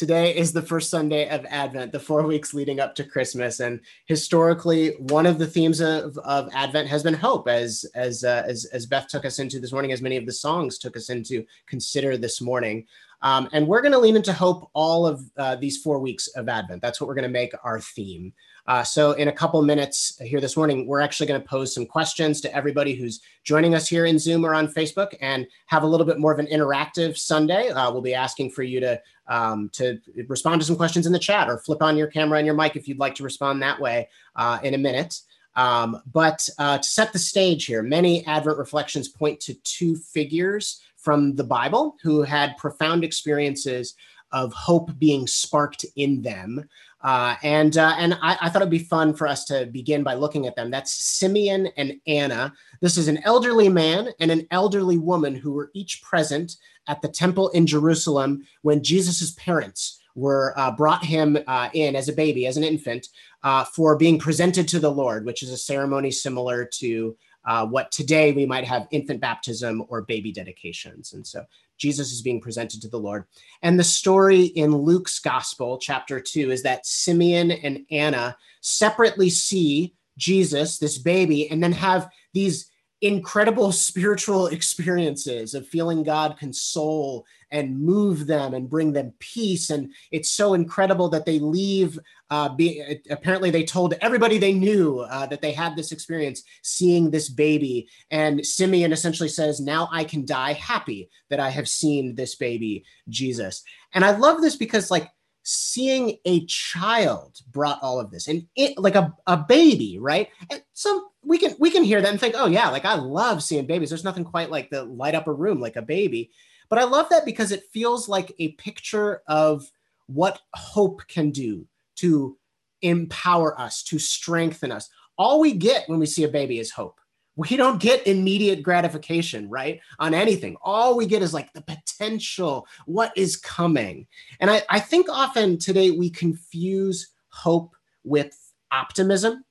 Today is the first Sunday of Advent, the four weeks leading up to Christmas, and historically, one of the themes of, of Advent has been hope. As as, uh, as as Beth took us into this morning, as many of the songs took us into consider this morning, um, and we're going to lean into hope all of uh, these four weeks of Advent. That's what we're going to make our theme. Uh, so, in a couple minutes here this morning, we're actually going to pose some questions to everybody who's joining us here in Zoom or on Facebook, and have a little bit more of an interactive Sunday. Uh, we'll be asking for you to um, to respond to some questions in the chat, or flip on your camera and your mic if you'd like to respond that way uh, in a minute. Um, but uh, to set the stage here, many Advent reflections point to two figures from the Bible who had profound experiences of hope being sparked in them. Uh, and uh, and I, I, thought it'd be fun for us to begin by looking at them. That's Simeon and Anna. This is an elderly man and an elderly woman who were each present at the temple in Jerusalem when Jesus's parents were uh, brought him uh, in as a baby, as an infant, uh, for being presented to the Lord, which is a ceremony similar to uh, what today we might have infant baptism or baby dedications. And so Jesus is being presented to the Lord. And the story in Luke's gospel, chapter two, is that Simeon and Anna separately see Jesus, this baby, and then have these incredible spiritual experiences of feeling God console and move them and bring them peace. And it's so incredible that they leave. Uh, be, apparently, they told everybody they knew uh, that they had this experience seeing this baby. And Simeon essentially says, Now I can die happy that I have seen this baby, Jesus. And I love this because, like, seeing a child brought all of this and it like a, a baby right and some we can we can hear that and think oh yeah like i love seeing babies there's nothing quite like the light up a room like a baby but I love that because it feels like a picture of what hope can do to empower us, to strengthen us. All we get when we see a baby is hope. We don't get immediate gratification, right? On anything. All we get is like the potential, what is coming. And I, I think often today we confuse hope with optimism.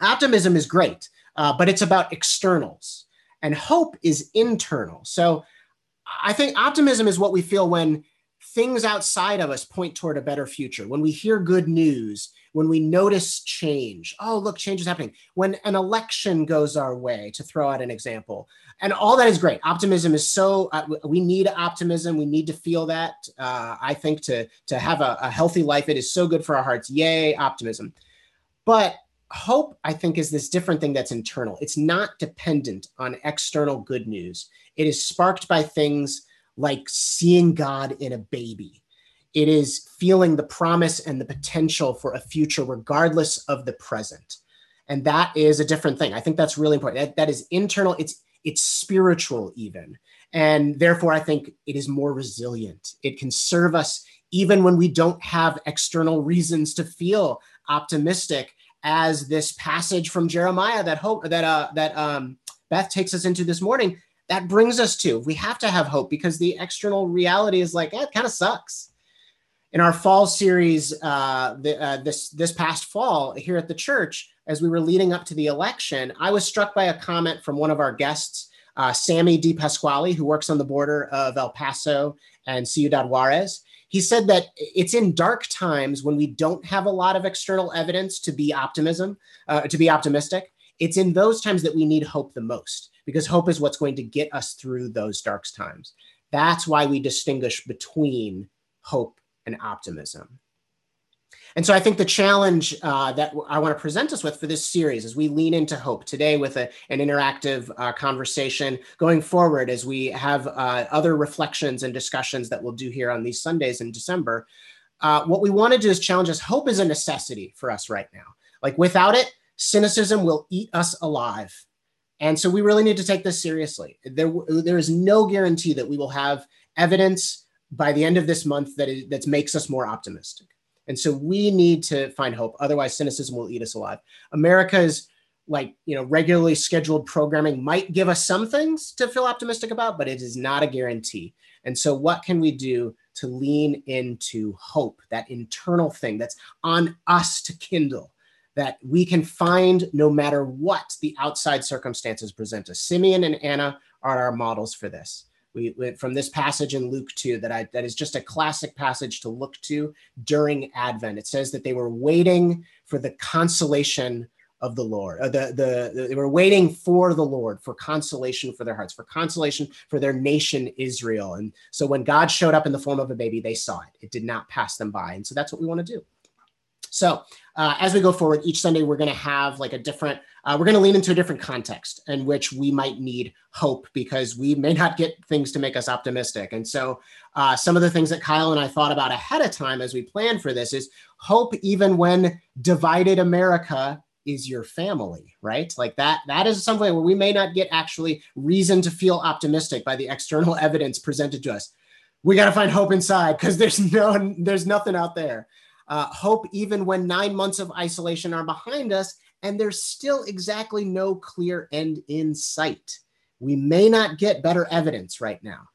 Optimism is great, uh, but it's about externals, and hope is internal. So I think optimism is what we feel when things outside of us point toward a better future. When we hear good news, when we notice change. Oh, look, change is happening. When an election goes our way, to throw out an example. And all that is great. Optimism is so, uh, we need optimism. We need to feel that. Uh, I think to, to have a, a healthy life, it is so good for our hearts. Yay, optimism. But hope, I think, is this different thing that's internal. It's not dependent on external good news. It is sparked by things like seeing God in a baby. It is feeling the promise and the potential for a future, regardless of the present. And that is a different thing. I think that's really important. That, that is internal, it's it's spiritual even. And therefore, I think it is more resilient. It can serve us even when we don't have external reasons to feel optimistic as this passage from Jeremiah that hope that uh, that um, Beth takes us into this morning. That brings us to we have to have hope because the external reality is like eh, it kind of sucks. In our fall series, uh, the, uh, this this past fall here at the church, as we were leading up to the election, I was struck by a comment from one of our guests, uh, Sammy DePasquale, who works on the border of El Paso and Ciudad Juarez he said that it's in dark times when we don't have a lot of external evidence to be optimism, uh, to be optimistic. It's in those times that we need hope the most because hope is what's going to get us through those dark times. That's why we distinguish between hope and optimism. And so I think the challenge uh, that I want to present us with for this series as we lean into hope today with a, an interactive uh, conversation going forward as we have uh, other reflections and discussions that we'll do here on these Sundays in December. Uh, what we want to do is challenge us. Hope is a necessity for us right now. Like without it, cynicism will eat us alive. And so we really need to take this seriously. There, there is no guarantee that we will have evidence by the end of this month that, it, that makes us more optimistic. And so we need to find hope. Otherwise, cynicism will eat us alive. America's like you know regularly scheduled programming might give us some things to feel optimistic about but it is not a guarantee and so what can we do to lean into hope that internal thing that's on us to kindle that we can find no matter what the outside circumstances present us simeon and anna are our models for this We went from this passage in Luke 2 that I that is just a classic passage to look to during Advent. It says that they were waiting for the consolation of the Lord. Uh, the, the, the, they were waiting for the Lord for consolation for their hearts, for consolation for their nation Israel. And so when God showed up in the form of a baby, they saw it. It did not pass them by. And so that's what we want to do. So uh, as we go forward, each Sunday we're going to have like a different. Uh, we're going to lean into a different context in which we might need hope because we may not get things to make us optimistic. And so, uh, some of the things that Kyle and I thought about ahead of time as we planned for this is hope, even when divided America is your family, right? Like that, that is something where we may not get actually reason to feel optimistic by the external evidence presented to us. We got to find hope inside because there's no, there's nothing out there. Uh, hope even when nine months of isolation are behind us and there's still exactly no clear end in sight. We may not get better evidence right now.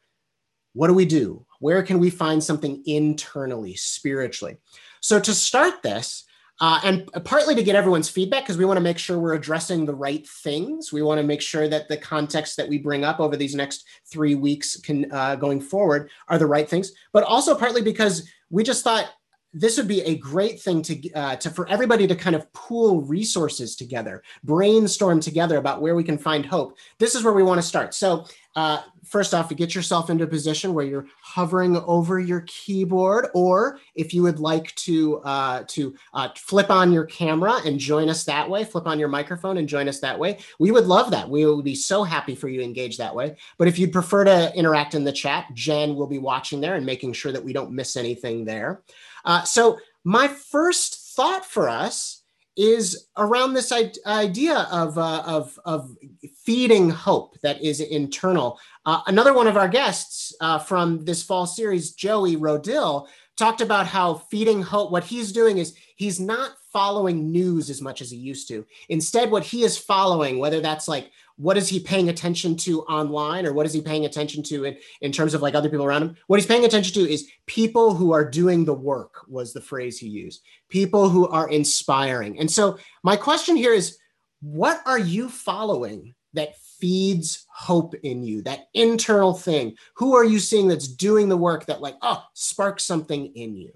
What do we do? Where can we find something internally, spiritually? So, to start this, uh, and partly to get everyone's feedback because we want to make sure we're addressing the right things. We want to make sure that the context that we bring up over these next three weeks can uh, going forward are the right things, but also partly because we just thought this would be a great thing to, uh, to for everybody to kind of pool resources together, brainstorm together about where we can find hope. This is where we want to start. So uh, first off, get yourself into a position where you're hovering over your keyboard, or if you would like to uh, to uh, flip on your camera and join us that way, flip on your microphone and join us that way, we would love that. We would be so happy for you to engage that way. But if you'd prefer to interact in the chat, Jen will be watching there and making sure that we don't miss anything there. Uh, so my first thought for us is around this idea of, uh, of, of feeding hope that is internal. Uh, another one of our guests uh, from this fall series, Joey Rodil, talked about how feeding hope, what he's doing is he's not following news as much as he used to. Instead, what he is following, whether that's like what is he paying attention to online or what is he paying attention to in, in terms of like other people around him? What he's paying attention to is people who are doing the work was the phrase he used. People who are inspiring. And so my question here is what are you following that feeds hope in you that internal thing? Who are you seeing that's doing the work that like oh sparks something in you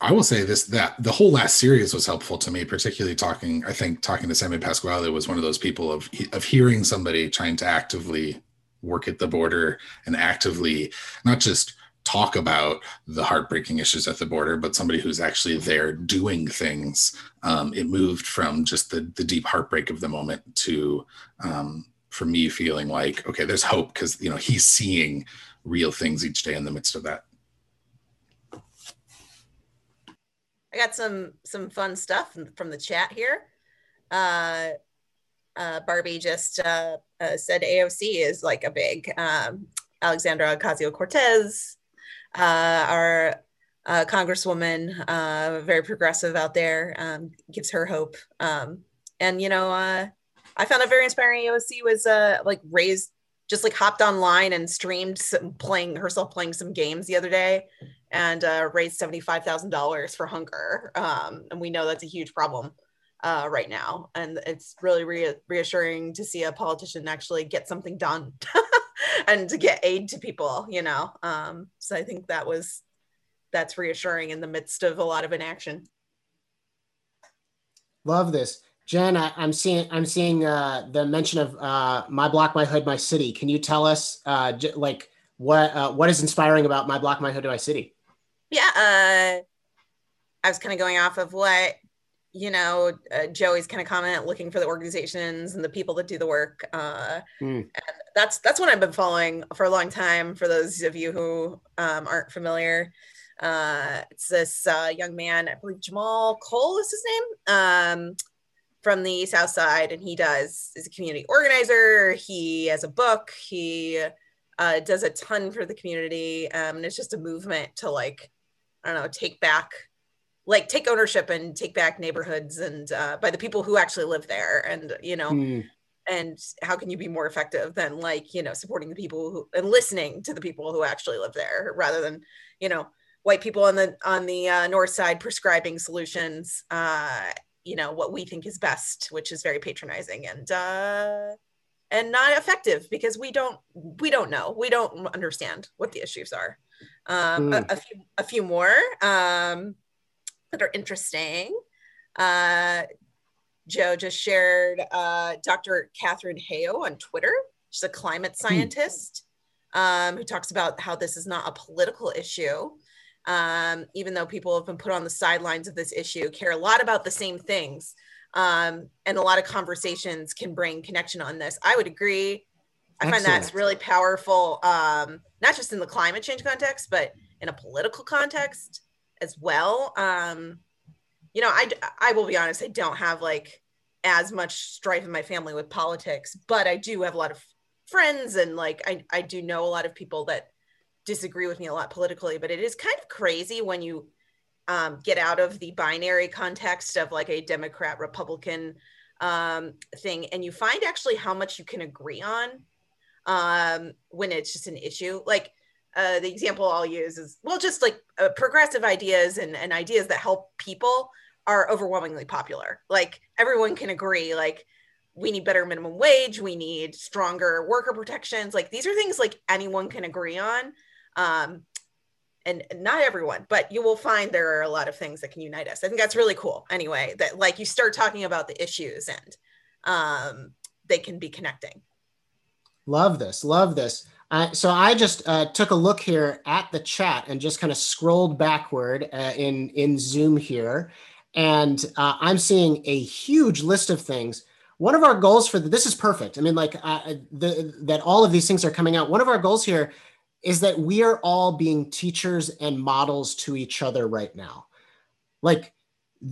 I will say this that the whole last series was helpful to me, particularly talking. I think talking to Sammy Pasquale was one of those people of of hearing somebody trying to actively work at the border and actively not just talk about the heartbreaking issues at the border, but somebody who's actually there doing things. Um, it moved from just the the deep heartbreak of the moment to um, for me feeling like okay, there's hope because you know he's seeing real things each day in the midst of that. I got some some fun stuff from the chat here. Uh, uh, Barbie just uh, uh, said AOC is like a big um, Alexandria Ocasio Cortez, uh, our uh, Congresswoman, uh, very progressive out there, um, gives her hope. Um, and you know, I found it very inspiring. AOC was like raised, just like hopped online and streamed some, playing herself playing some games the other day, and uh, raised $75,000 for hunger. Um, and we know that's a huge problem uh, right now. And it's really re- reassuring to see a politician actually get something done and to get aid to people, you know. Um, so I think that was, that's reassuring in the midst of a lot of inaction. Love this. Jen, I, am seeing I'm seeing uh, the mention of uh, my block, my hood, my city. Can you tell us uh, j- like what uh, what is inspiring about my block, my hood, my city? Yeah, uh, I was kind of going off of what you know uh, Joey's kind of comment, looking for the organizations and the people that do the work. Uh, mm. that's that's what I've been following for a long time. For those of you who um, aren't familiar, uh, it's this uh, young man, I believe Jahmal Cole is his name. Um, from the south side and he does is a community organizer he has a book he uh, does a ton for the community um, and it's just a movement to like I don't know, take back, like take ownership and take back neighborhoods and uh, by the people who actually live there. And, you know, mm. and how can you be more effective than like, you know, supporting the people who and listening to the people who actually live there rather than, you know, white people on the on the uh, north side prescribing solutions uh, you know what we think is best which is very patronizing and uh and not effective because we don't we don't know we don't understand what the issues are um mm. a, a, few a few more um that are interesting uh joe just shared uh dr katharine hayhoe on twitter she's a climate hmm. scientist um, who talks about how this is not a political issue um, even though people have been put on the sidelines of this issue, care a lot about the same things. Um, and a lot of conversations can bring connection on this. I would agree. I Excellent. find that's really powerful, um, not just in the climate change context, but in a political context as well. Um, you know, I, I will be honest, I don't have like as much strife in my family with politics, but I do have a lot of friends and like I, I do know a lot of people that disagree with me a lot politically, but it is kind of crazy when you um, get out of the binary context of like a Democrat Republican um, thing and you find actually how much you can agree on um, when it's just an issue. Like uh, the example I'll use is well, just like uh, progressive ideas and, and ideas that help people are overwhelmingly popular. Like everyone can agree, like we need better minimum wage, we need stronger worker protections. Like these are things like anyone can agree on um, and not everyone, but you will find there are a lot of things that can unite us. I think that's really cool. Anyway, that like you start talking about the issues and um, they can be connecting. Love this. Love this. Uh, so I just uh, took a look here at the chat and just kind of scrolled backward uh, in in Zoom here, and uh, I'm seeing a huge list of things. One of our goals for the, this is perfect. I mean, like uh, the, that all of these things are coming out. One of our goals here is that we are all being teachers and models to each other right now. Like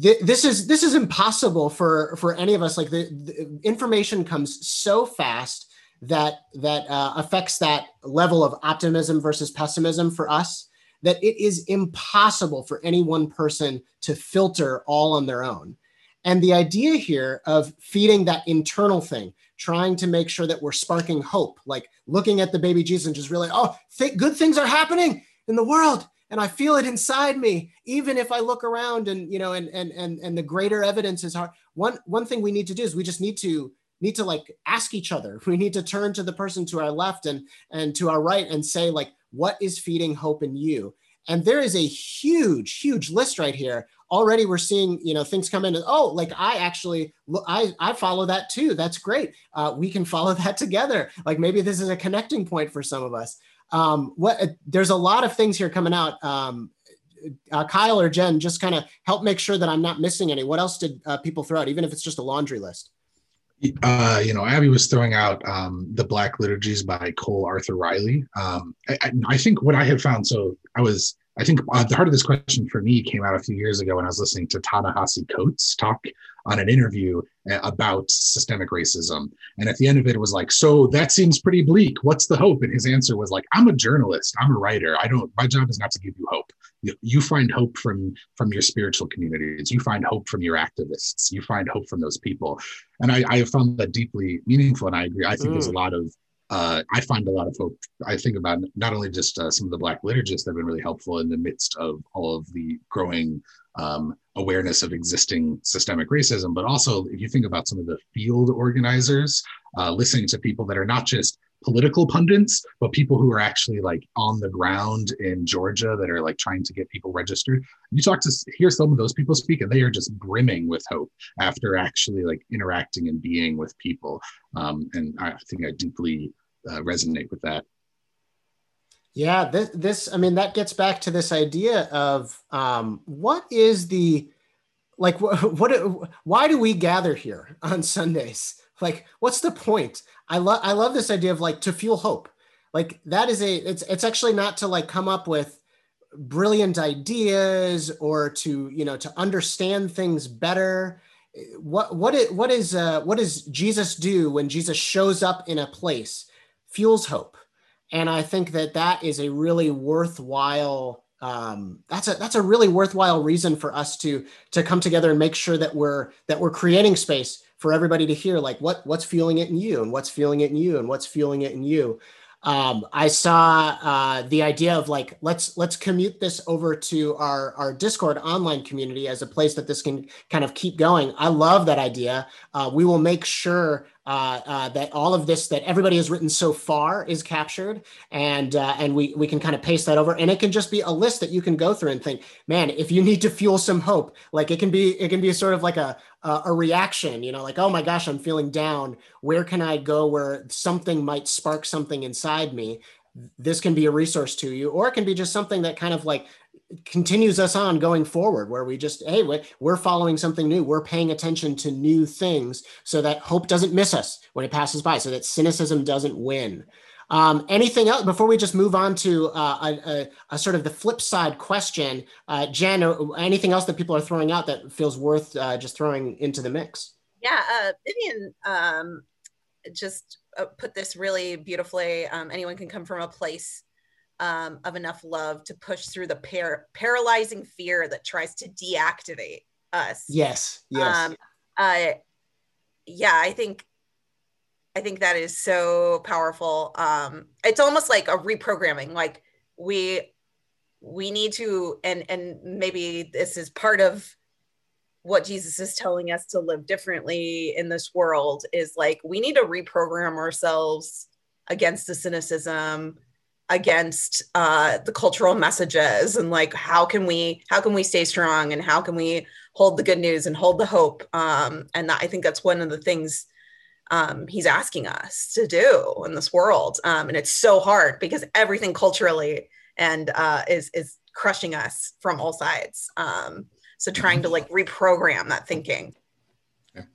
th- this is this is impossible for for any of us. Like the, the information comes so fast that that uh, affects that level of optimism versus pessimism for us that it is impossible for any one person to filter all on their own. And the idea here of feeding that internal thing, trying to make sure that we're sparking hope, like looking at the baby Jesus and just really, oh, th- good things are happening in the world. And I feel it inside me, even if I look around and you know, and and and and the greater evidence is hard. One one thing we need to do is we just need to need to like ask each other. We need to turn to the person to our left and and to our right and say like, what is feeding hope in you? And there is a huge, huge list right here. Already we're seeing, you know, things come in and, oh, like I actually, I, I follow that too. That's great. Uh, we can follow that together. Like maybe this is a connecting point for some of us. Um, what there's a lot of things here coming out. Um, uh, Kyle or Jen, just kind of help make sure that I'm not missing any. What else did uh, people throw out, even if it's just a laundry list? Uh, you know, Abby was throwing out um, the Black Liturgies by Cole Arthur Riley. Um, I, I, think what I had found, so I was, I think uh, the heart of this question for me came out a few years ago when I was listening to Ta-Nehisi Coates talk on an interview uh, about systemic racism. And at the end of it, it was like, so that seems pretty bleak. What's the hope? And his answer was like, I'm a journalist. I'm a writer. I don't, my job is not to give you hope. You, find hope from, from your spiritual communities. You find hope from your activists. You find hope from those people. And I, I found that deeply meaningful. And I agree. I think mm. there's a lot of, uh, I find a lot of hope. I think about not only just uh, some of the Black liturgists that have been really helpful in the midst of all of the growing um, awareness of existing systemic racism, but also if you think about some of the field organizers, uh, listening to people that are not just political pundits, but people who are actually like on the ground in Georgia that are like trying to get people registered. You talk to hear some of those people speak, and they are just brimming with hope after actually like interacting and being with people. Um, and I think I deeply uh, resonate with that. Yeah, this, this, I mean, that gets back to this idea of um, what is the, like, what, what, why do we gather here on Sundays? Like, what's the point? I love, I love this idea of like to fuel hope. Like that is a, it's, it's actually not to like come up with brilliant ideas or to, you know, to understand things better. What, what, is, what is, uh, what does Jesus do when Jesus shows up in a place? Fuels hope and I think that that is a really worthwhile. Um, that's a that's a really worthwhile reason for us to to come together and make sure that we're that we're creating space for everybody to hear like what what's feeling it in you and what's feeling it in you and what's feeling it in you. Um, I saw uh, the idea of like let's let's commute this over to our our Discord online community as a place that this can kind of keep going. I love that idea. Uh, we will make sure uh, uh, that all of this that everybody has written so far is captured, and uh, and we we can kind of paste that over, and it can just be a list that you can go through and think, man, if you need to fuel some hope, like it can be it can be sort of like a a, a reaction, you know, like oh my gosh, I'm feeling down. Where can I go where something might spark something inside me? This can be a resource to you, or it can be just something that kind of like continues us on going forward where we just hey we're following something new. We're paying attention to new things so that hope doesn't miss us when it passes by so that cynicism doesn't win. Um, anything else before we just move on to uh, a, a, a, sort of the flip side question uh, jen anything else that people are throwing out that feels worth uh, just throwing into the mix? Yeah uh, vivian um, just uh, put this really beautifully um, anyone can come from a place um, of enough love to push through the par- paralyzing fear that tries to deactivate us. Yes. Yes. Um, uh, yeah, I think I think that is so powerful. Um, it's almost like a reprogramming. Like we we need to, and and maybe this is part of what Jesus is telling us to live differently in this world. Is like we need to reprogram ourselves against the cynicism against uh, the cultural messages and like how can we how can we stay strong and how can we hold the good news and hold the hope? Um, and that, i think that's one of the things um, he's asking us to do in this world. Um, and it's so hard because everything culturally and uh, is is crushing us from all sides. Um, so trying to like reprogram that thinking.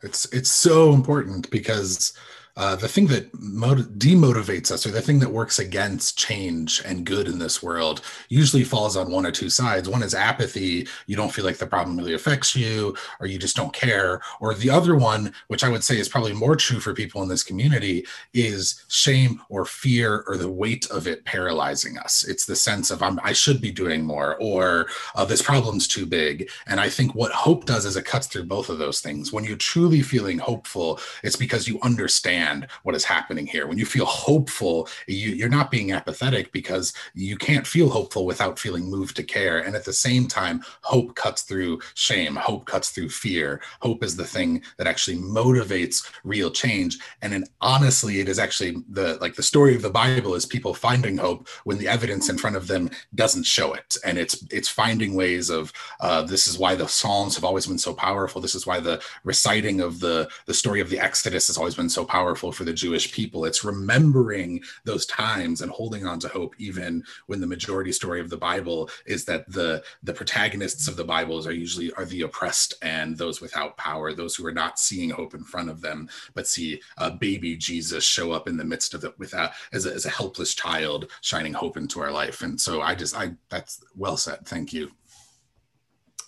It's it's so important because uh, the thing that motiv- demotivates us or the thing that works against change and good in this world usually falls on one or two sides. One is apathy. You don't feel like the problem really affects you, or you just don't care. Or the other one, which I would say is probably more true for people in this community, is shame or fear or the weight of it paralyzing us. It's the sense of I'm, i should be doing more or uh, this problem's too big. And I think what hope does is it cuts through both of those things. When you're truly feeling hopeful, it's because you understand understand what is happening here. When you feel hopeful, you, are not being apathetic because you can't feel hopeful without feeling moved to care. And at the same time, hope cuts through shame, hope cuts through fear. Hope is the thing that actually motivates real change. And then honestly, it is actually the like the story of the Bible is people finding hope when the evidence in front of them doesn't show it. And it's it's finding ways of uh, this is why the Psalms have always been so powerful. This is why the reciting of the the story of the Exodus has always been so powerful powerful for the Jewish people. It's remembering those times and holding on to hope, even when the majority story of the Bible is that the the protagonists of the Bibles are usually are the oppressed and those without power, those who are not seeing hope in front of them, but see a baby Jesus show up in the midst of it without as a, as a helpless child shining hope into our life. And so I just I that's well said. Thank you.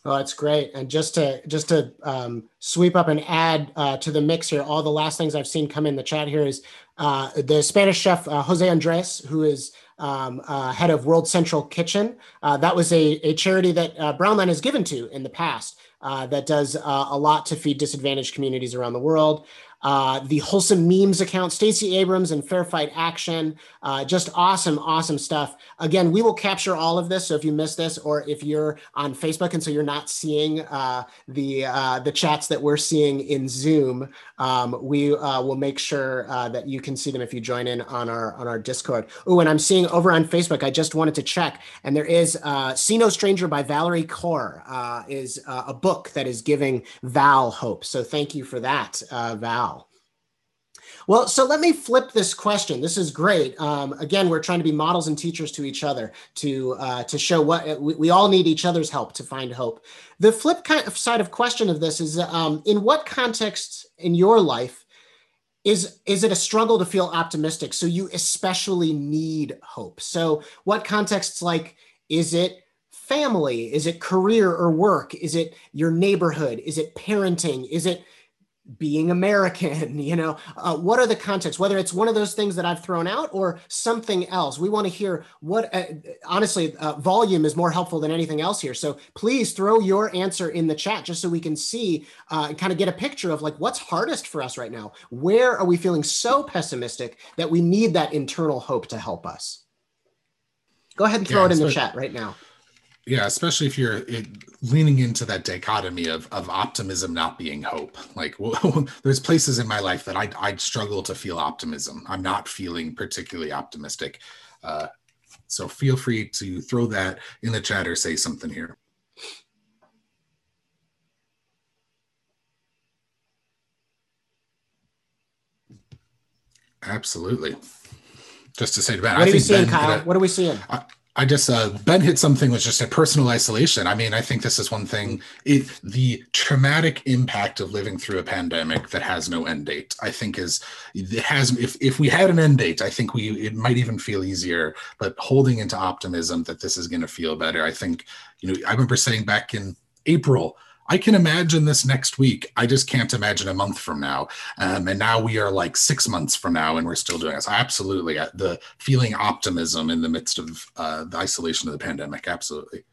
Oh, that's great. And just to just to um, sweep up and add uh, to the mix here, all the last things I've seen come in the chat here is uh, the Spanish chef uh, Jose Andres, who is um, uh, head of World Central Kitchen. Uh, that was a, a charity that uh, Brownline has given to in the past. that does a lot to feed disadvantaged communities around the world uh, the Wholesome Memes account, Stacey Abrams and Fair Fight Action. Uh, just awesome, awesome stuff. Again, we will capture all of this. So if you missed this, or if you're on Facebook and so you're not seeing uh, the uh, the chats that we're seeing in Zoom, um, we uh, will make sure uh, that you can see them if you join in on our on our Discord. Oh, and I'm seeing over on Facebook. I just wanted to check, and there is "See No Stranger" by Valarie Kaur is a book that is giving Val hope. So thank you for that, Val. Well, so let me flip this question. This is great. Um, again, we're trying to be models and teachers to each other to uh, to show what we, we, all need each other's help to find hope. The flip kind of side of question of this is um, in what context in your life is is it a struggle to feel optimistic? So you especially need hope. So what contexts like is it family? Is it career or work? Is it your neighborhood? Is it parenting? Is it being American, you know, uh, what are the contexts, whether it's one of those things that I've thrown out or something else. We want to hear what, uh, honestly, uh, volume is more helpful than anything else here. So please throw your answer in the chat just so we can see uh, and kind of get a picture of like what's hardest for us right now. Where are we feeling so pessimistic that we need that internal hope to help us? Go ahead and throw yeah, it in the chat right now. Yeah, especially if you're it, leaning into that dichotomy of of optimism not being hope. Like, well, there's places in my life that I I struggle to feel optimism. I'm not feeling particularly optimistic. Uh, so feel free to throw that in the chat or say something here. Absolutely. Just to say to Ben, what I are we seeing, ben, Kyle? what are we seeing? I, I just uh, Ben hit something was just a personal isolation. I mean, I think this is one thing. It the traumatic impact of living through a pandemic that has no end date. I think is it has. If if we had an end date, I think we it might even feel easier. But holding into optimism that this is going to feel better. I think you know. I remember saying back in April, I can imagine this next week. I just can't imagine a month from now. Um, and now we are like six months from now, and we're still doing this. Absolutely, uh, the feeling optimism in the midst of uh, the isolation of the pandemic. Absolutely.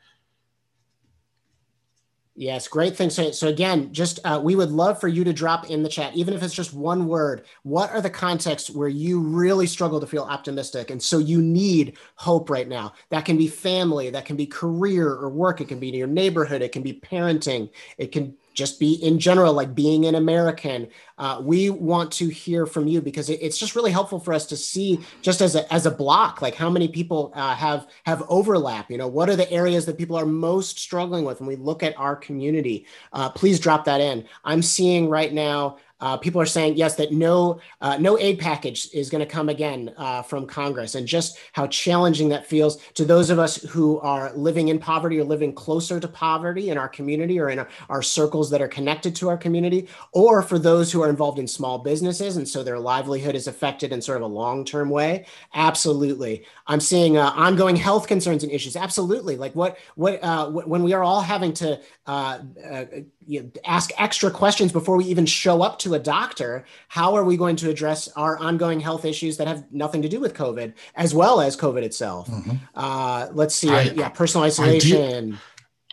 Yes, great thing. So, so again, just uh, we would love for you to drop in the chat, even if it's just one word. What are the contexts where you really struggle to feel optimistic, and so you need hope right now? That can be family, that can be career or work, it can be your neighborhood, it can be parenting, it can just be in general like being an american. Uh, we want to hear from you because it, it's just really helpful for us to see just as a, as a block like how many people uh, have have overlap you know what are the areas that people are most struggling with when we look at our community? Uh, please drop that in. I'm seeing right now uh, people are saying yes that no uh, no aid package is going to come again uh, from Congress, and just how challenging that feels to those of us who are living in poverty or living closer to poverty in our community or in our, our circles that are connected to our community, or for those who are involved in small businesses and so their livelihood is affected in sort of a long term way. Absolutely, I'm seeing uh, ongoing health concerns and issues. Absolutely, like what what uh, when we are all having to uh, you know, ask extra questions before we even show up to a doctor. How are we going to address our ongoing health issues that have nothing to do with COVID, as well as COVID itself? Mm-hmm. Uh, let's see. I, yeah, personal isolation.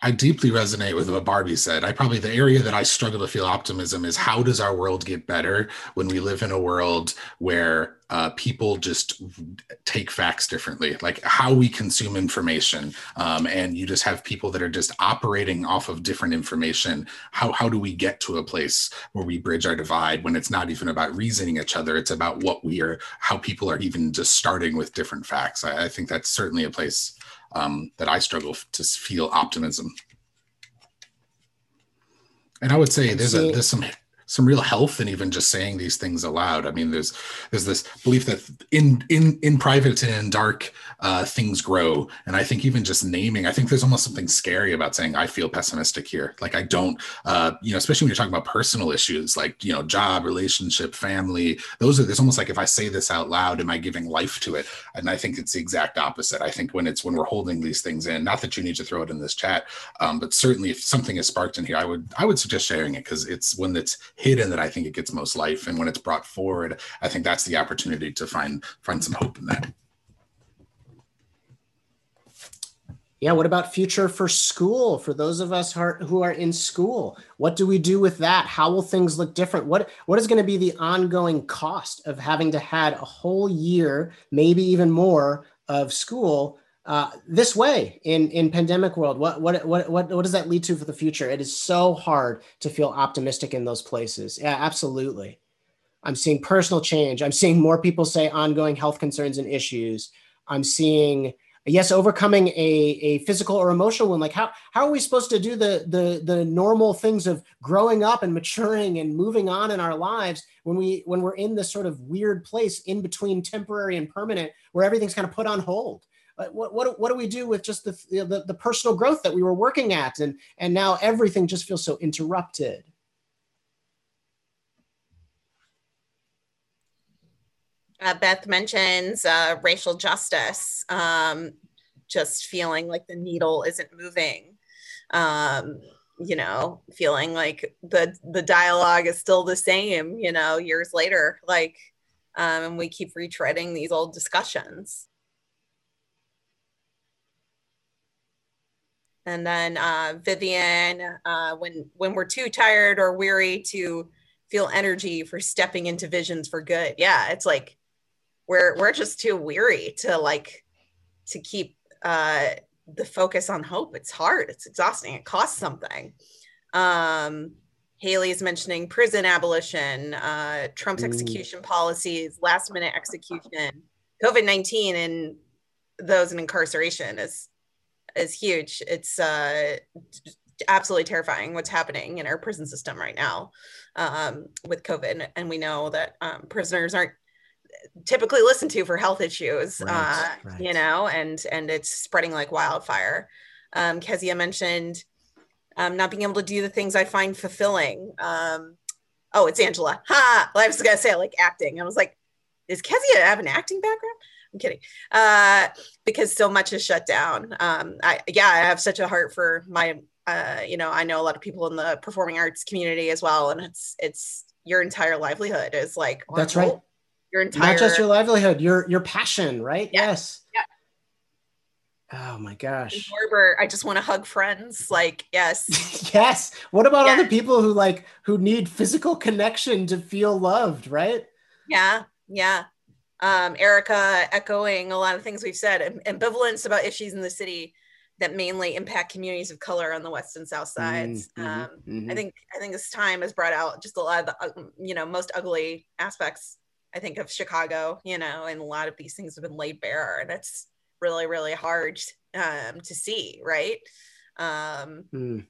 I deeply resonate with what Barbie said. I probably the area that I struggle to feel optimism is how does our world get better when we live in a world where uh, people just take facts differently, like how we consume information, um, and you just have people that are just operating off of different information. How how do we get to a place where we bridge our divide when it's not even about reasoning each other? It's about what we are, how people are even just starting with different facts. I, I think that's certainly a place um, that I struggle to feel optimism. And I would say there's a there's some some real health in even just saying these things aloud. I mean, there's there's this belief that in in in private and in dark, uh, things grow. And I think even just naming, I think there's almost something scary about saying I feel pessimistic here. Like I don't, uh, you know, especially when you're talking about personal issues like you know job, relationship, family. Those are. There's almost like if I say this out loud, am I giving life to it? And I think it's the exact opposite. I think when it's when we're holding these things in, not that you need to throw it in this chat, um, but certainly if something is sparked in here, I would I would suggest sharing it because it's when it's hidden that I think it gets most life. And when it's brought forward, I think that's the opportunity to find find some hope in that. Yeah, what about future for school for those of us who are in school? What do we do with that? How will things look different? What what is going to be the ongoing cost of having to had a whole year, maybe even more of school uh, this way in in pandemic world. What, what what what what does that lead to for the future? It is so hard to feel optimistic in those places. Yeah absolutely. I'm seeing personal change. I'm seeing more people say ongoing health concerns and issues. I'm seeing yes overcoming a, a physical or emotional one like how how are we supposed to do the the the normal things of growing up and maturing and moving on in our lives when we when we're in this sort of weird place in between temporary and permanent where everything's kind of put on hold what, what, what do we do with just the, the, the personal growth that we were working at and and now everything just feels so interrupted uh, beth mentions uh, racial justice um, just feeling like the needle isn't moving um, you know, feeling like the the dialogue is still the same, you know, years later. Like, um, and we keep retreading these old discussions. And then uh, Vivian, uh, when when we're too tired or weary to feel energy for stepping into visions for good. Yeah, it's like we're we're just too weary to like to keep uh, the focus on hope. It's hard. It's exhausting. It costs something. Um, Haley's mentioning prison abolition, uh, Trump's mm. execution policies, last minute execution, COVID nineteen, and those in incarceration is is huge. It's uh, absolutely terrifying what's happening in our prison system right now um, with COVID, and we know that um, prisoners aren't typically listened to for health issues, right, uh, right. you know, and and it's spreading like wildfire. Um, Kezia mentioned um, not being able to do the things I find fulfilling. Um, oh, it's Angela. Ha! Well, I was gonna say I like acting. I was like, does Kezia have an acting background? I'm kidding. Uh, because so much is shut down. Um, I yeah, I have such a heart for my. Uh, you know, I know a lot of people in the performing arts community as well, and it's it's your entire livelihood is like that's right your entire not just your livelihood, your your passion, right? Yeah. Yes. Yeah. Oh my gosh. Barber, I just want to hug friends. Like, yes. yes. What about all the people who like who need physical connection to feel loved, right? Yeah. Yeah. Um, Erica echoing a lot of things we've said, ambivalence about issues in the city that mainly impact communities of color on the west and south sides. Mm-hmm, um, mm-hmm. I think I think this time has brought out just a lot of the uh, you know most ugly aspects I think of Chicago, you know, and a lot of these things have been laid bare, and it's really, really hard um, to see, right? Um, mm.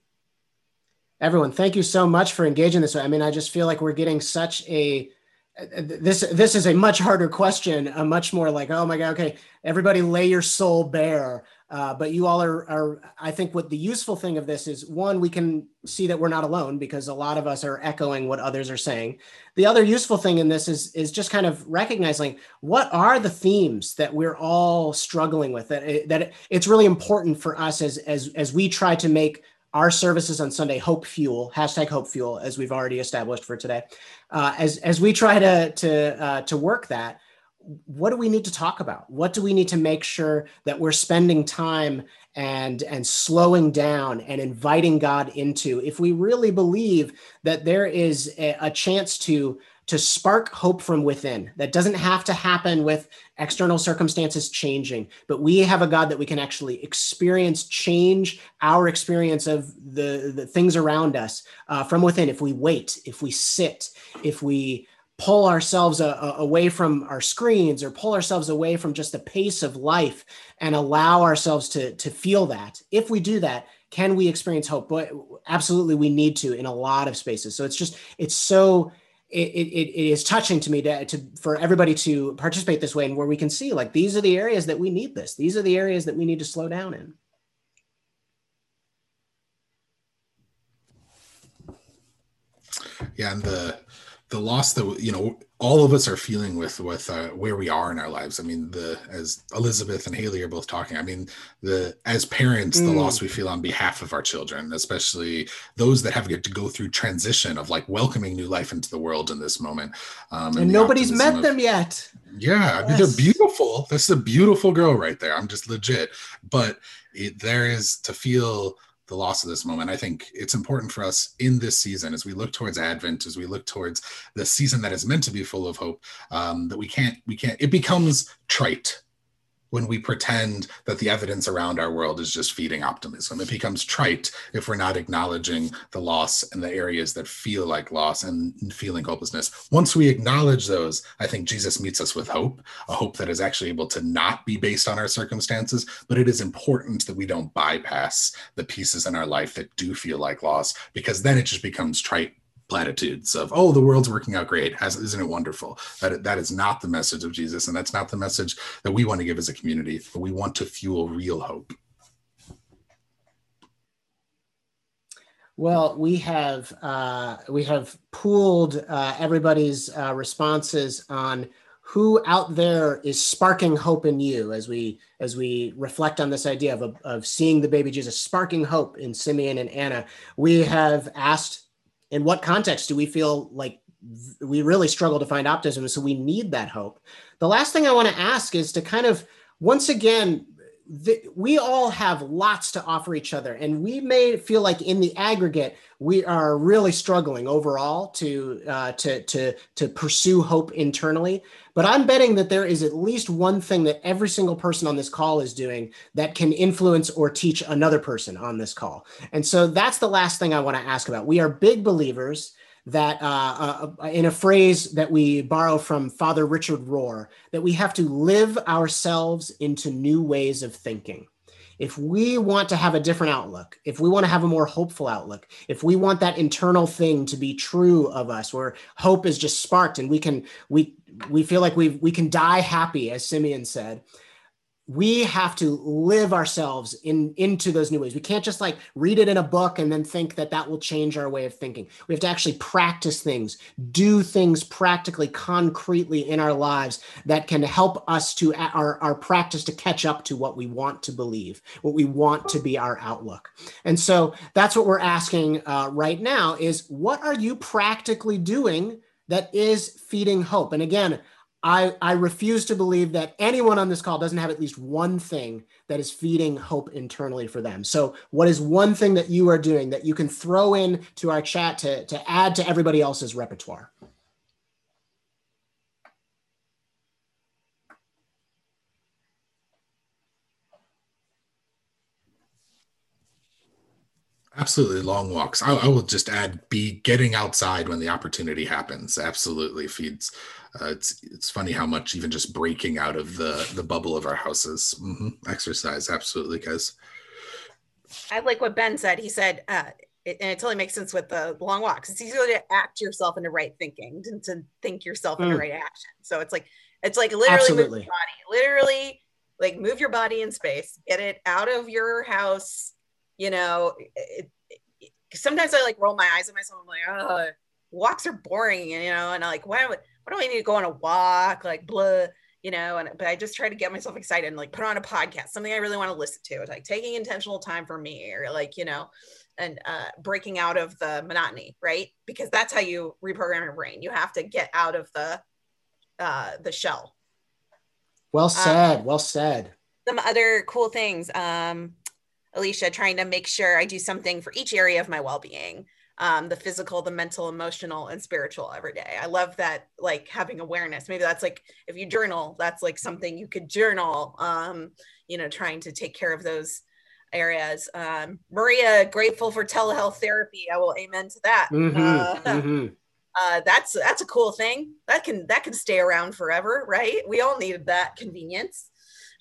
Everyone, thank you so much for engaging this. I mean, I just feel like we're getting such a this this is a much harder question, a much more like, oh my god, okay, everybody lay your soul bare. Uh, but you all are, are, I think what the useful thing of this is one, we can see that we're not alone because a lot of us are echoing what others are saying. The other useful thing in this is, is just kind of recognizing what are the themes that we're all struggling with that, that it's really important for us as, as, as we try to make our services on Sunday hope fuel hashtag hope fuel as we've already established for today. Uh, as, as we try to, to, uh, to work that, what do we need to talk about? What do we need to make sure that we're spending time and and slowing down and inviting God into if we really believe that there is a, a chance to to spark hope from within that doesn't have to happen with external circumstances changing but we have a god that we can actually experience change our experience of the the things around us uh, from within if we wait if we sit if we pull ourselves a, a, away from our screens or pull ourselves away from just the pace of life and allow ourselves to, to feel that. If we do that, can we experience hope? But absolutely, we need to in a lot of spaces. So it's just, it's so, it, it, it is touching to me to, to for everybody to participate this way and where we can see like these are the areas that we need this. These are the areas that we need to slow down in. Yeah, and the the loss that you know all of us are feeling with with uh, where we are in our lives. I mean the as elizabeth and haley are both talking i mean the as parents mm. the loss we feel on behalf of our children especially those that have to go through transition of like welcoming new life into the world in this moment um, and, and nobody's met of, them yet. Yeah yes. I mean, they're beautiful. That's a beautiful girl right there. I'm just legit. But it, there is to feel the loss of this moment. I think it's important for us in this season as we look towards Advent, as we look towards the season that is meant to be full of hope, um, that we can't, we can't, it becomes trite when we pretend that the evidence around our world is just feeding optimism. It becomes trite if we're not acknowledging the loss and the areas that feel like loss and feeling hopelessness. Once we acknowledge those, I think Jesus meets us with hope, a hope that is actually able to not be based on our circumstances, but it is important that we don't bypass the pieces in our life that do feel like loss because then it just becomes trite platitudes of oh the world's working out great. Isn't it wonderful that that is not the message of jesus and that's not the message that we want to give as a community but we want to fuel real hope? Well we have uh, we have pooled uh, everybody's uh, responses on who out there is sparking hope in you as we as we reflect on this idea of, of seeing the baby jesus sparking hope in simeon and anna. We have asked in what context do we feel like we really struggle to find optimism? So we need that hope. The last thing i want to ask is to kind of once again the, we all have lots to offer each other and we may feel like in the aggregate we are really struggling overall to uh, to to to pursue hope internally. But i'm betting that there is at least one thing that every single person on this call is doing that can influence or teach another person on this call. And so that's the last thing i want to ask about. We are big believers that uh, uh, in a phrase that we borrow from Father Richard Rohr, that we have to live ourselves into new ways of thinking. If we want to have a different outlook, if we want to have a more hopeful outlook, if we want that internal thing to be true of us, where hope is just sparked and we can we we feel like we we can die happy, as Simeon said, we have to live ourselves in into those new ways. We can't just like read it in a book and then think that that will change our way of thinking. We have to actually practice things do things practically concretely in our lives that can help us to our, our practice to catch up to what we want to believe what we want to be our outlook. And so that's what we're asking uh, right now is what are you practically doing that is feeding hope? And again I, I refuse to believe that anyone on this call doesn't have at least one thing that is feeding hope internally for them. So, what is one thing that you are doing that you can throw in to our chat to, to add to everybody else's repertoire? Absolutely, long walks. I, I, will just add: be getting outside when the opportunity happens. Absolutely feeds uh, it's it's funny how much even just breaking out of the the bubble of our houses mm-hmm. exercise absolutely guys i like what ben said he said uh, it, and it totally makes sense with the long walks it's easier to act yourself into right thinking than to think yourself mm. into right action so it's like it's like literally Absolutely. move your body literally like move your body in space get it out of your house you know it, it, sometimes i like roll my eyes at myself i'm like oh walks are boring you know and I'm like why would why do I need to go on a walk? Like blah, you know, and but I just try to get myself excited and like put on a podcast, something I really want to listen to. It's like taking intentional time for me or like, you know, and uh, breaking out of the monotony, right? Because that's how you reprogram your brain. You have to get out of the uh, the shell. Well um, said. Um, well said. Some other cool things. Um, Alicia, trying to make sure I do something for each area of my well-being um, the physical, the mental, emotional, and spiritual every day. I love that, like having awareness. Maybe that's like if you journal, that's like something you could journal. Um, you know, trying to take care of those areas. Um, Maria, grateful for telehealth therapy. I will amen to that. Mm-hmm, uh, mm-hmm. Uh, that's that's a cool thing. That can that can stay around forever, right? We all needed that convenience.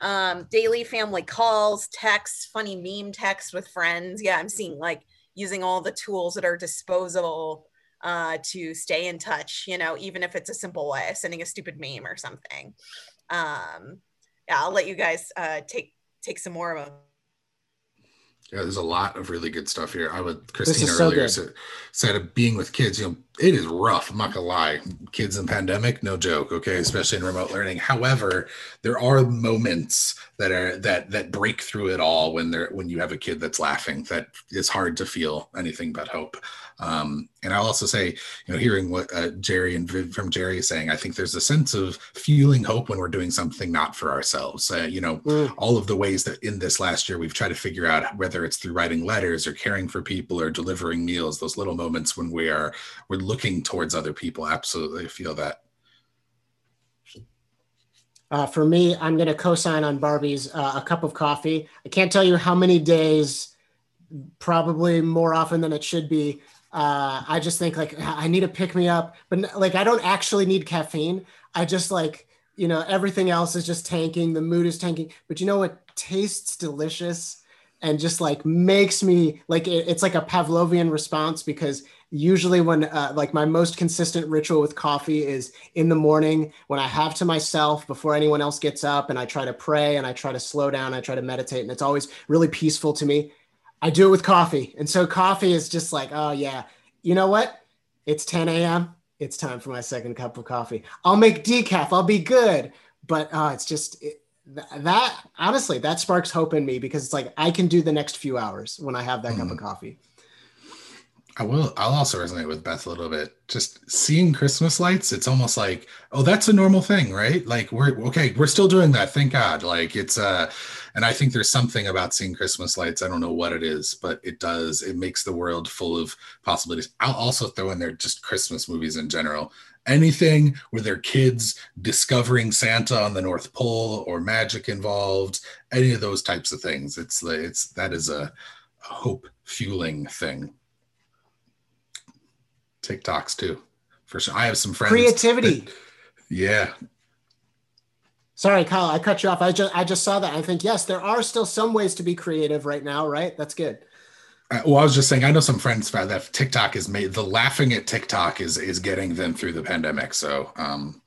Um, daily family calls, texts, funny meme text with friends. Yeah, I'm seeing like using all the tools that are disposable uh, to stay in touch, you know, even if it's a simple way, sending a stupid meme or something. Um, yeah, I'll let you guys uh, take take some more of them. Yeah, there's a lot of really good stuff here. I would Christina earlier so said, said being with kids, you know, it is rough. I'm not gonna lie. Kids in pandemic, no joke. Okay, especially in remote learning. However, there are moments that are that that break through it all when they're when you have a kid that's laughing. That is hard to feel anything but hope. Um, and I'll also say, you know, hearing what uh, Jerry and Viv from Jerry is saying, I think there's a sense of feeling hope when we're doing something not for ourselves. Uh, you know, mm. all of the ways that in this last year we've tried to figure out whether it's through writing letters or caring for people or delivering meals, those little moments when we are we're looking towards other people. Absolutely feel that. Uh, for me, I'm going to co-sign on Barbie's uh, a cup of coffee. I can't tell you how many days, probably more often than it should be, uh, I just think like I need to pick me up, but like I don't actually need caffeine. I just like you know everything else is just tanking. The mood is tanking, but you know what tastes delicious and just like makes me like it, it's like a Pavlovian response because usually when uh, like my most consistent ritual with coffee is in the morning when I have to myself before anyone else gets up and I try to pray and I try to slow down. I try to meditate and it's always really peaceful to me. I do it with coffee. And so coffee is just like, oh yeah, you know what? It's 10 a.m. it's time for my second cup of coffee. I'll make decaf. I'll be good. But uh, it's just it, that honestly that sparks hope in me because it's like I can do the next few hours when I have that mm. cup of coffee. I will. I'll also resonate with Beth a little bit. Just seeing Christmas lights, it's almost like, oh, that's a normal thing, right? Like we're okay. We're still doing that. Thank God. Like it's uh, and I think there's something about seeing Christmas lights. I don't know what it is, but it does. It makes the world full of possibilities. I'll also throw in there just Christmas movies in general. Anything where there are kids discovering Santa on the North Pole or magic involved, any of those types of things. It's it's that is a hope fueling thing. TikToks too, for sure. I have some friends. Creativity. That, yeah. Sorry, Kyle, I cut you off. I just I just saw that. I think yes, there are still some ways to be creative right now. Right? That's good. Uh, well, I was just saying, I know some friends that TikTok is made. The laughing at TikTok is is getting them through the pandemic. So, um,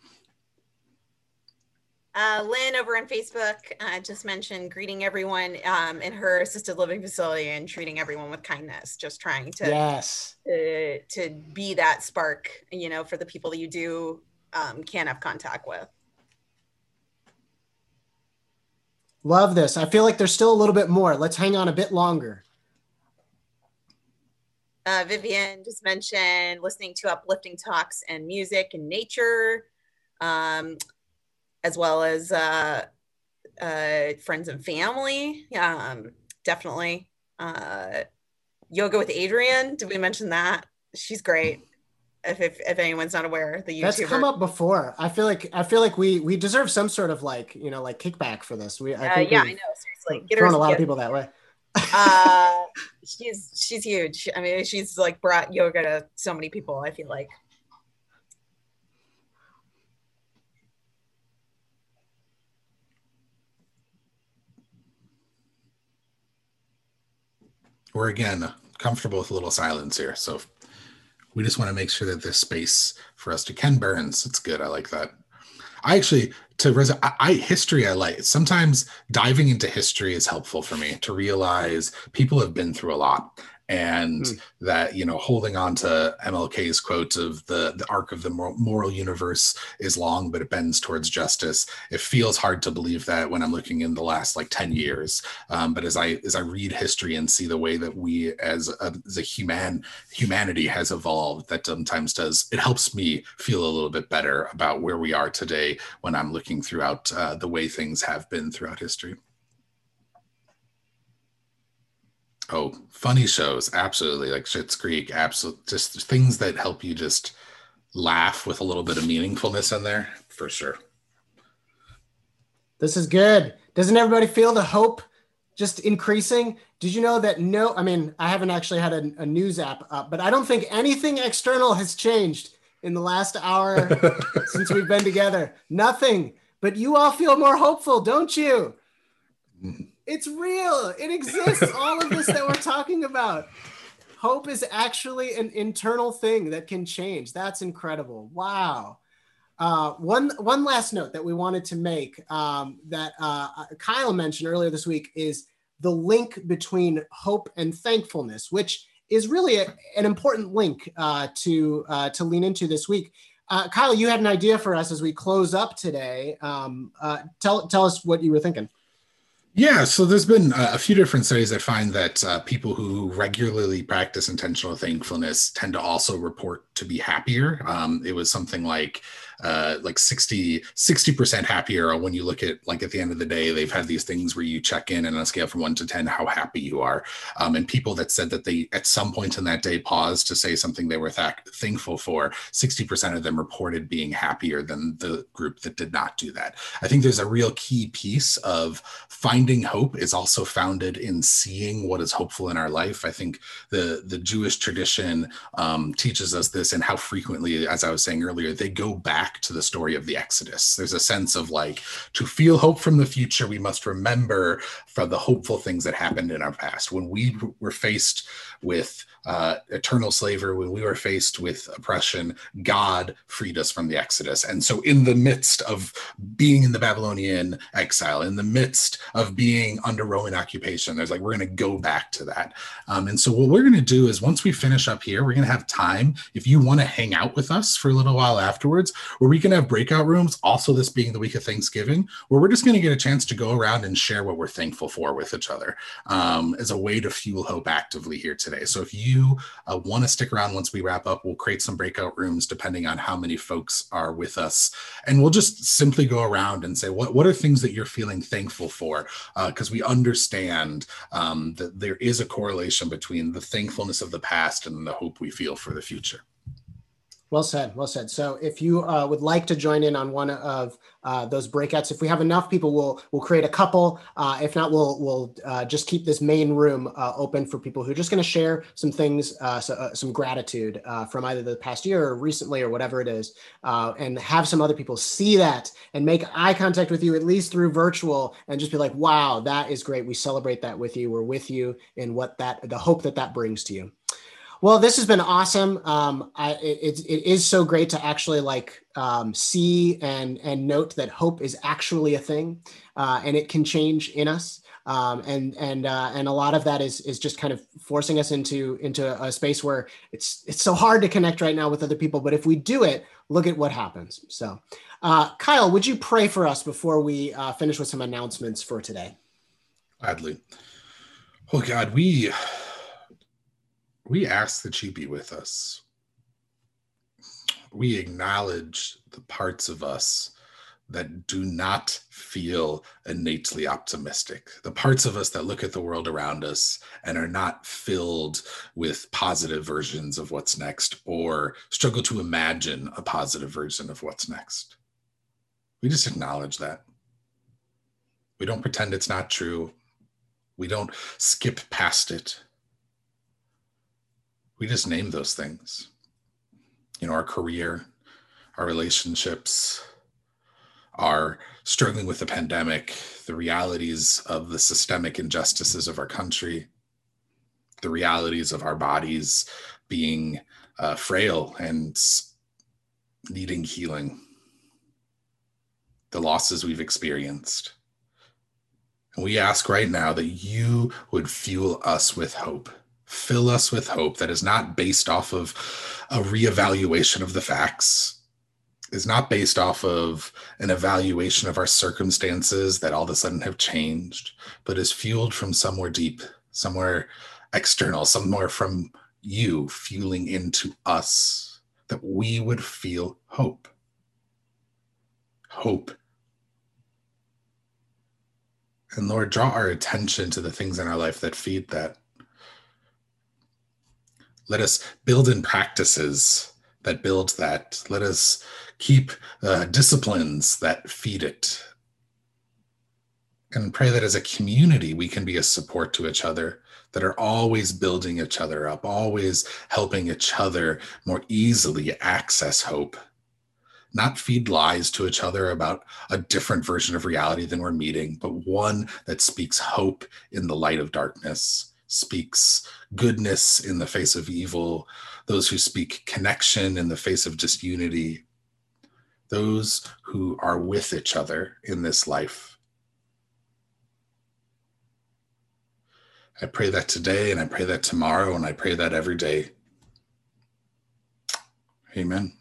uh, Lynn over on Facebook uh, just mentioned greeting everyone um, in her assisted living facility and treating everyone with kindness. Just trying to yes to, to be that spark, you know, for the people that you do um, can have contact with. Love this. I feel like there's still a little bit more. Let's hang on a bit longer. Uh, Vivian just mentioned listening to uplifting talks and music and nature. Um, as well as uh, uh, friends and family. Um, definitely. Uh, yoga with Adriene. Did we mention that? She's great. If, if, if anyone's not aware, the YouTuber. That's come up before. I feel like I feel like we we deserve some sort of like you know like kickback for this. We I uh, yeah, I know seriously. Get thrown a lot get, of people that way. uh, she's she's huge. I mean, she's like brought yoga to so many people. I feel like. we're again comfortable with a little silence here. So we just want to make sure that this space for us to Ken Burns. It's good. I like that. I actually to res- I, I, history I like. Sometimes diving into history is helpful for me to realize people have been through a lot and hmm. that you know holding on to mlk's quote of the the arc of the moral universe is long but it bends towards justice it feels hard to believe that when i'm looking in the last like 10 years um, but as i as i read history and see the way that we as a, as a human humanity has evolved that sometimes does it helps me feel a little bit better about where we are today when i'm looking throughout uh, the way things have been throughout history Oh, funny shows, absolutely. Like Schitt's Creek, absolutely. Just things that help you just laugh with a little bit of meaningfulness in there, for sure. This is good. Doesn't everybody feel the hope just increasing? Did you know that no, I mean, I haven't actually had a, a news app up, but I don't think anything external has changed in the last hour since we've been together. Nothing. But you all feel more hopeful, don't you? Mm-hmm. It's real. It exists. All of this that we're talking about. Hope is actually an internal thing that can change. That's incredible. Wow. Uh, one one last note that we wanted to make um, that uh, Kyle mentioned earlier this week is the link between hope and thankfulness, which is really a, an important link uh, to uh, to lean into this week. Uh, Kyle, you had an idea for us as we close up today. Um, uh, tell tell us what you were thinking. Yeah, so there's been a few different studies that find that uh, people who regularly practice intentional thankfulness tend to also report to be happier. Um, it was something like uh, like 60 60% happier when you look at like at the end of the day they've had these things where you check in and on a scale from 1 to 10 how happy you are. Um, and people that said that they at some point in that day paused to say something they were th- thankful for 60% of them reported being happier than the group that did not do that. I think there's a real key piece of finding hope is also founded in seeing what is hopeful in our life. I think the the jewish tradition um, teaches us this and how frequently as i was saying earlier they go back back to the story of the Exodus. There's a sense of like, to feel hope from the future, we must remember from the hopeful things that happened in our past. When we were faced with uh, eternal slavery, when we were faced with oppression, God freed us from the Exodus. And so, in the midst of being in the Babylonian exile, in the midst of being under Roman occupation, there's like, we're going to go back to that. Um, and so, what we're going to do is once we finish up here, we're going to have time, if you want to hang out with us for a little while afterwards, where we can have breakout rooms, also, this being the week of Thanksgiving, where we're just going to get a chance to go around and share what we're thankful for with each other um, as a way to fuel hope actively here today. So, if you you uh, want to stick around once we wrap up, we'll create some breakout rooms depending on how many folks are with us. And we'll just simply go around and say, what, what are things that you're feeling thankful for? Because uh, we understand um, that there is a correlation between the thankfulness of the past and the hope we feel for the future. Well said. Well said. So, if you uh, would like to join in on one of uh, those breakouts, if we have enough people, we'll we'll create a couple. Uh, if not, we'll we'll uh, just keep this main room uh, open for people who are just going to share some things, uh, so, some gratitude from either the past year or recently or whatever it is, and have some other people see that and make eye contact with you at least through virtual, and just be like, "Wow, that is great. We celebrate that with you. We're with you in what that the hope that that brings to you." Well, this has been awesome. Um, I, it, it is so great to actually like um, see and and note that hope is actually a thing, uh, and it can change in us. Um, and and uh, and a lot of that is is just kind of forcing us into into a space where it's it's so hard to connect right now with other people. But if we do it, look at what happens. So, uh, Kyle, would you pray for us before we uh, finish with some announcements for today? Gladly. Oh God, we we ask that you be with us. We acknowledge the parts of us that do not feel innately optimistic, the parts of us that look at the world around us and are not filled with positive versions of what's next or struggle to imagine a positive version of what's next. We just acknowledge that. We don't pretend it's not true. We don't skip past it we just name those things. You know, our career, our relationships, our struggling with the pandemic, the realities of the systemic injustices of our country, the realities of our bodies being uh, frail and needing healing, the losses we've experienced. And we ask right now that you would fuel us with hope fill us with hope that is not based off of a reevaluation of the facts, is not based off of an evaluation of our circumstances that all of a sudden have changed, but is fueled from somewhere deep, somewhere external, somewhere from you fueling into us, that we would feel hope. Hope. And Lord, draw our attention to the things in our life that feed that. Let us build in practices that build that. Let us keep uh, disciplines that feed it. And pray that as a community, we can be a support to each other, that are always building each other up, always helping each other more easily access hope, not feed lies to each other about a different version of reality than we're meeting, but one that speaks hope in the light of darkness speaks goodness in the face of evil, those who speak connection in the face of disunity, those who are with each other in this life. I pray that today, and I pray that tomorrow, and I pray that every day. Amen.